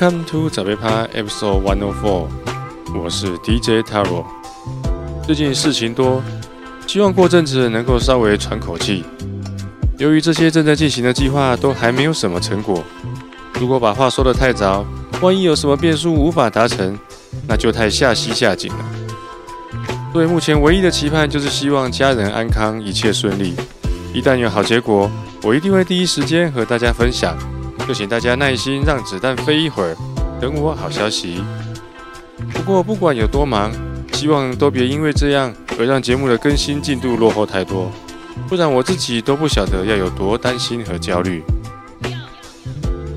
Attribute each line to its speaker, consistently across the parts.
Speaker 1: Welcome to 早杯趴 Episode One O Four，我是 DJ Taro。最近事情多，希望过阵子能够稍微喘口气。由于这些正在进行的计划都还没有什么成果，如果把话说得太早，万一有什么变数无法达成，那就太下西下井了。所以目前唯一的期盼就是希望家人安康，一切顺利。一旦有好结果，我一定会第一时间和大家分享。就请大家耐心让子弹飞一会儿，等我好消息。不过不管有多忙，希望都别因为这样而让节目的更新进度落后太多，不然我自己都不晓得要有多担心和焦虑。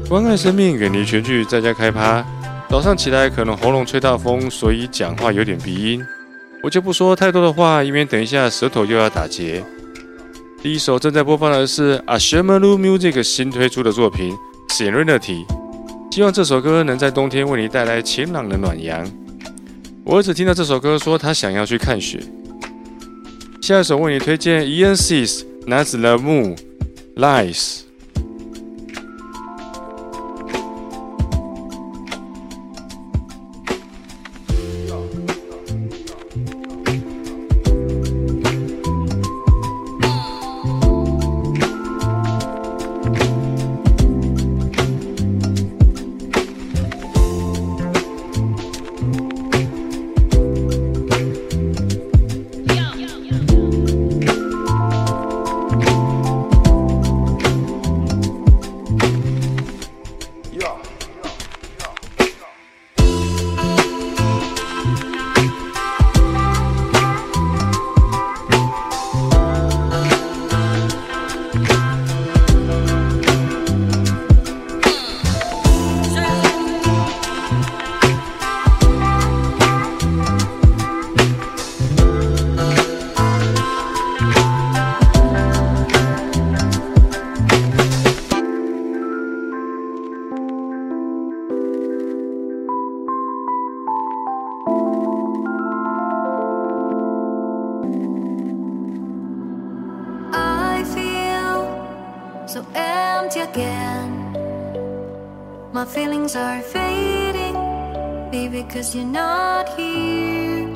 Speaker 1: 关爱生命，远离群聚，在家开趴。早上起来可能喉咙吹到风，所以讲话有点鼻音，我就不说太多的话，以免等一下舌头又要打结。第一首正在播放的是 Ashamaru Music 新推出的作品。Serenity，希望这首歌能在冬天为你带来晴朗的暖阳。我儿子听到这首歌说他想要去看雪。下一首为你推荐，Ensis 男子的 Moon Lies。
Speaker 2: My feelings are fading, baby, cause you're not here.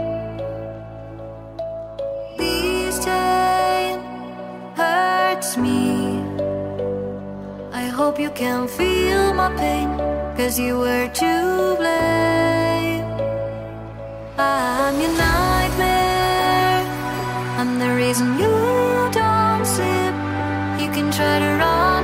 Speaker 2: These days hurts me. I hope you can feel my pain, cause you were to blame. I'm your nightmare, I'm the reason you don't sleep. You can try to run.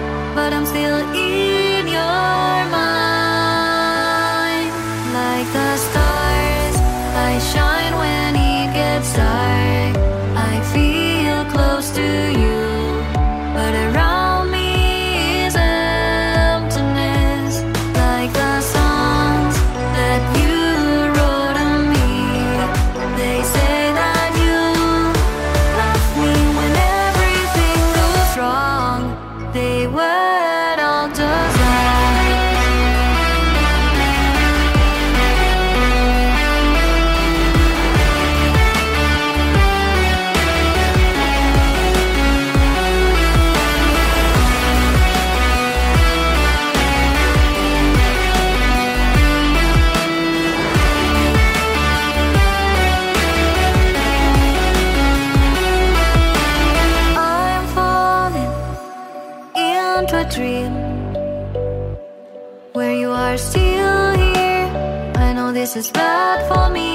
Speaker 2: Where you are still here I know this is bad for me.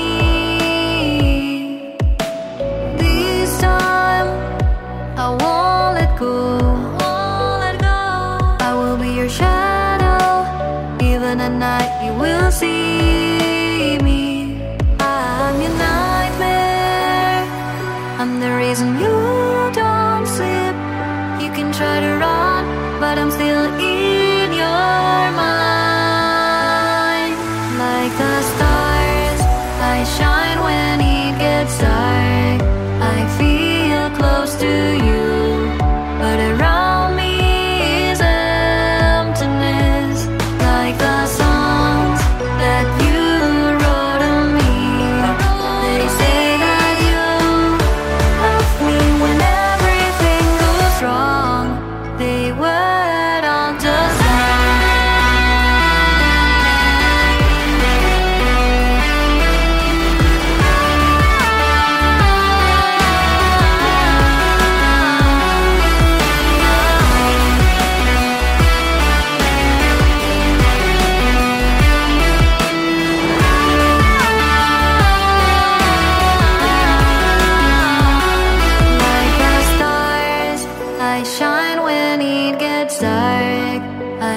Speaker 2: This time I won't let go. I will be your shadow Even at night you will see.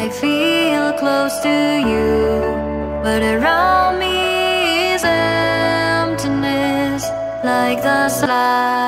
Speaker 2: I feel close to you, but around me is emptiness like the slide.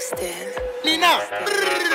Speaker 3: Braxton. Nina.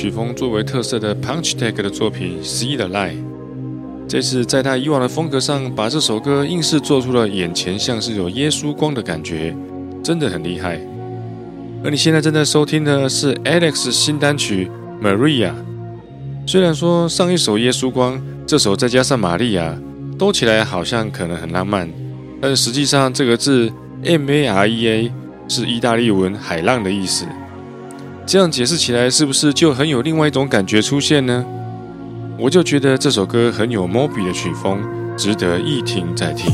Speaker 1: 曲风作为特色的 Punchtech 的作品《See the Light》。这次在他以往的风格上，把这首歌硬是做出了眼前像是有耶稣光的感觉，真的很厉害。而你现在正在收听的是 Alex 新单曲《Maria》。虽然说上一首《耶稣光》，这首再加上玛利亚，都起来好像可能很浪漫，但实际上这个字 M A R E A 是意大利文“海浪”的意思。这样解释起来，是不是就很有另外一种感觉出现呢？我就觉得这首歌很有 Moby 的曲风，值得一听再听。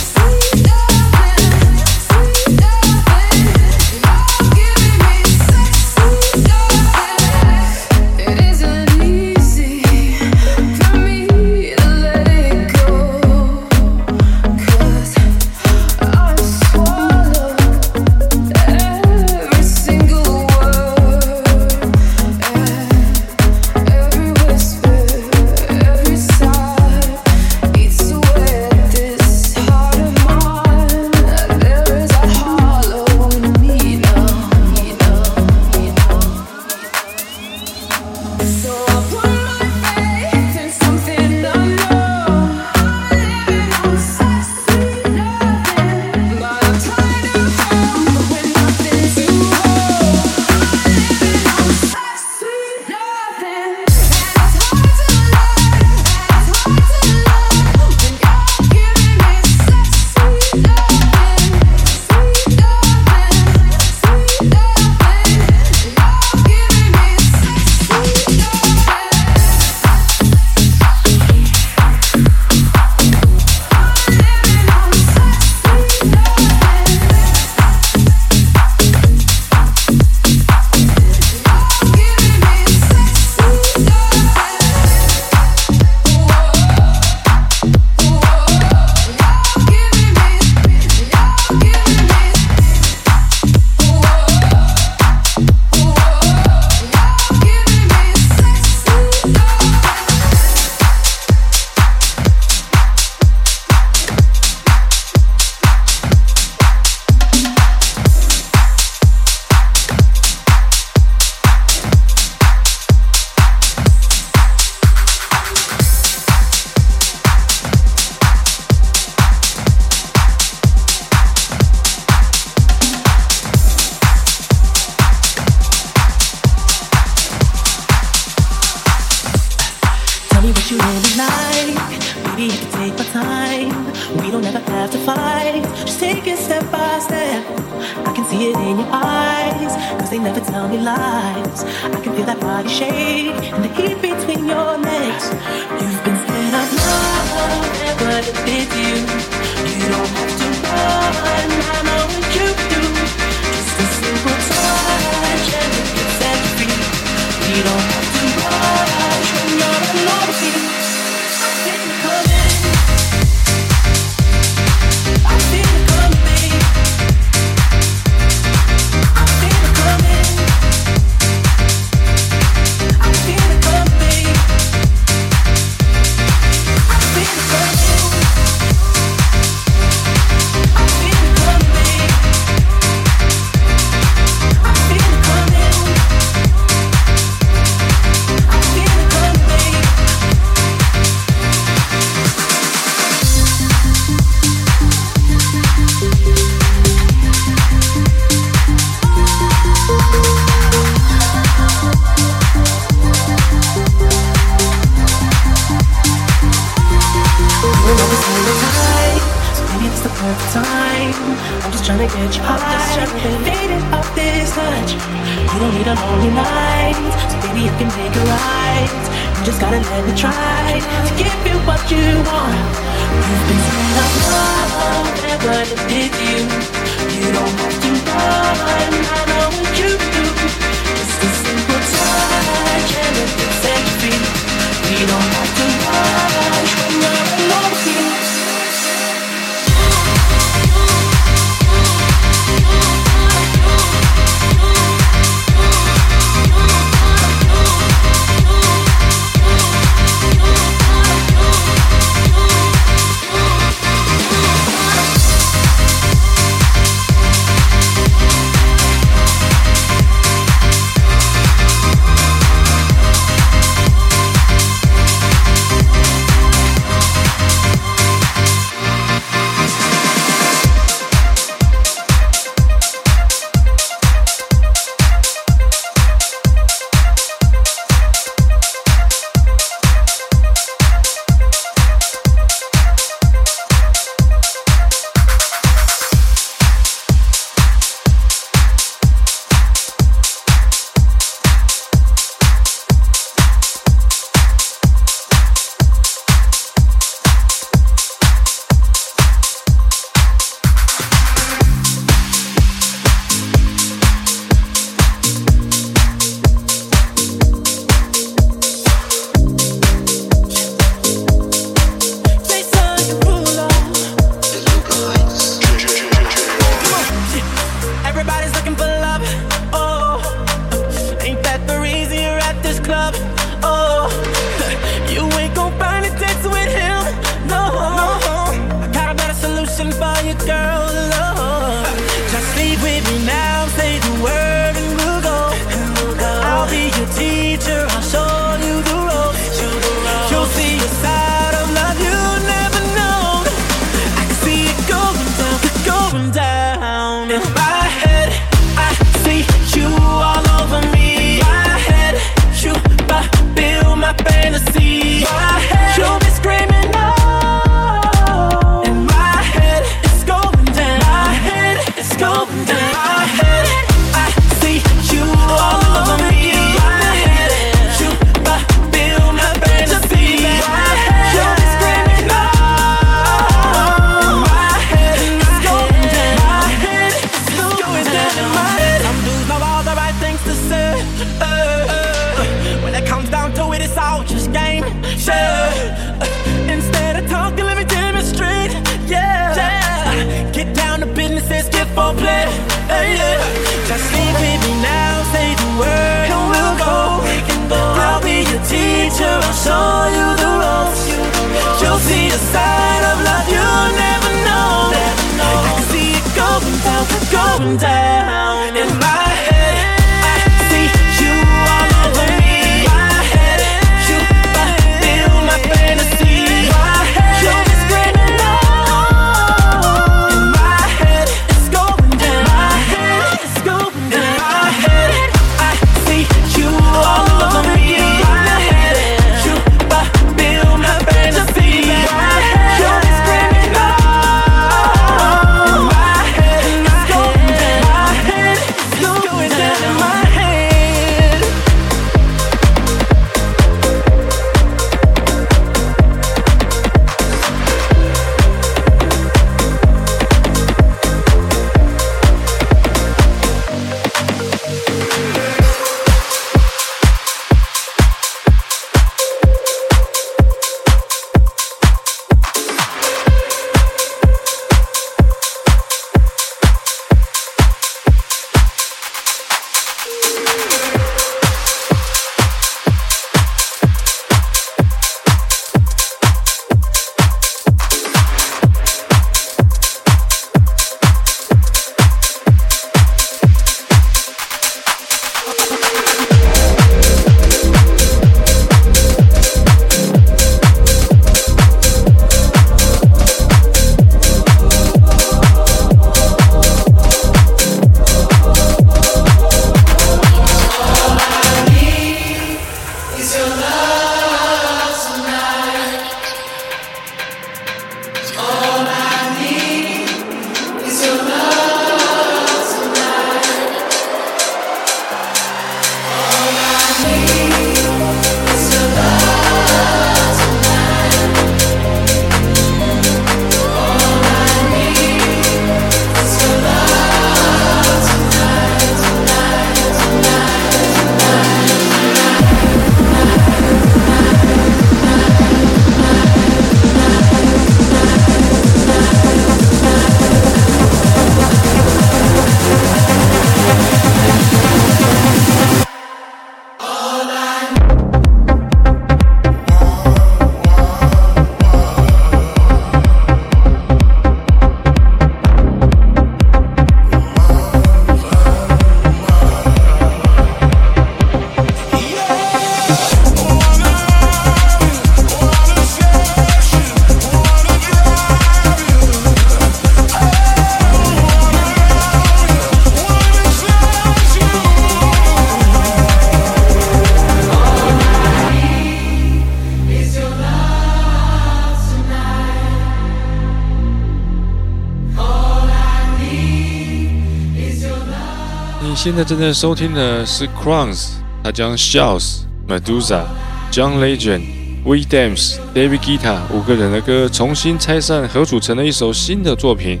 Speaker 1: 现在正在收听的是 Crowns，他将 s h o u s、Medusa、John Legend、We Dams、David Guetta 五个人的歌重新拆散合组成了一首新的作品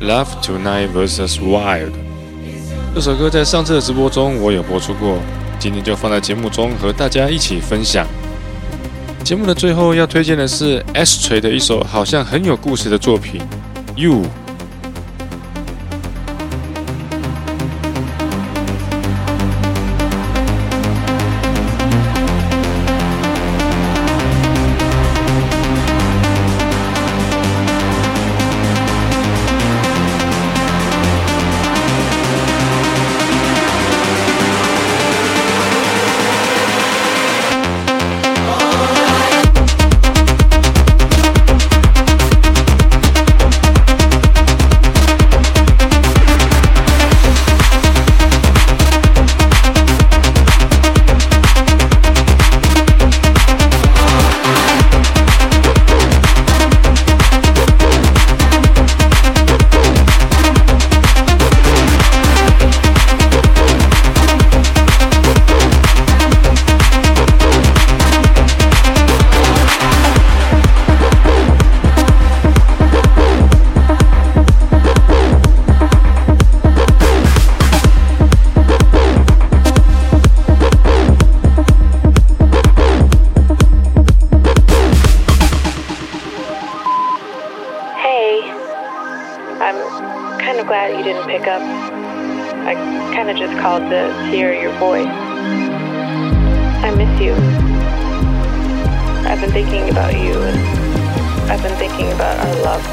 Speaker 1: 《Love Tonight vs Wild》。这首歌在上次的直播中我有播出过，今天就放在节目中和大家一起分享。节目的最后要推荐的是 Ashtray 的一首好像很有故事的作品《You》。
Speaker 4: didn't pick up. I kind of just called to hear your voice. I miss you. I've been thinking about you, and I've been thinking about our love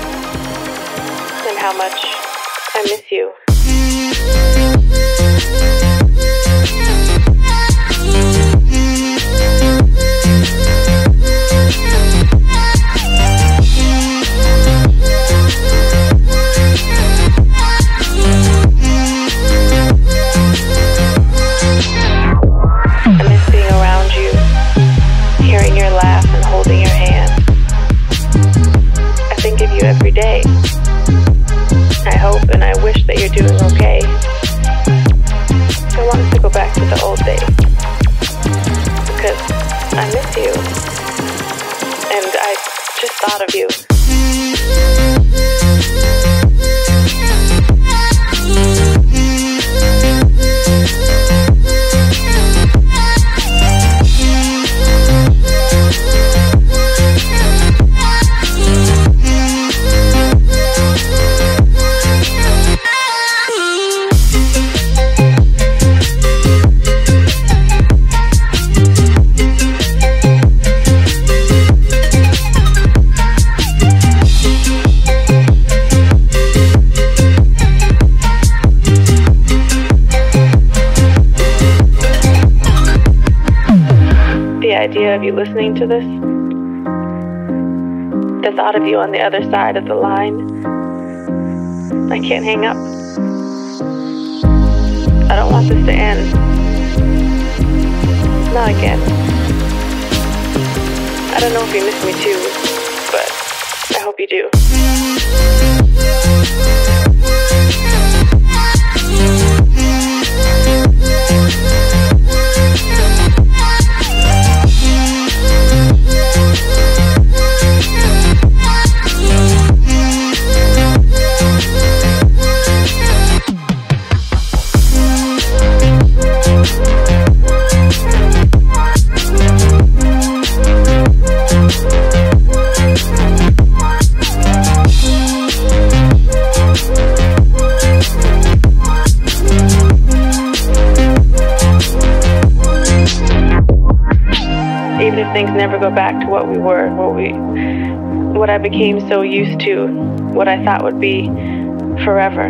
Speaker 4: and how much I miss you. you're doing okay. I want to go back to the old days because I miss you and I just thought of you. Of you on the other side of the line. I can't hang up. I don't want this to end. Not again. I don't know if you miss me too, but I hope you do. Never go back to what we were, what we, what I became so used to, what I thought would be forever.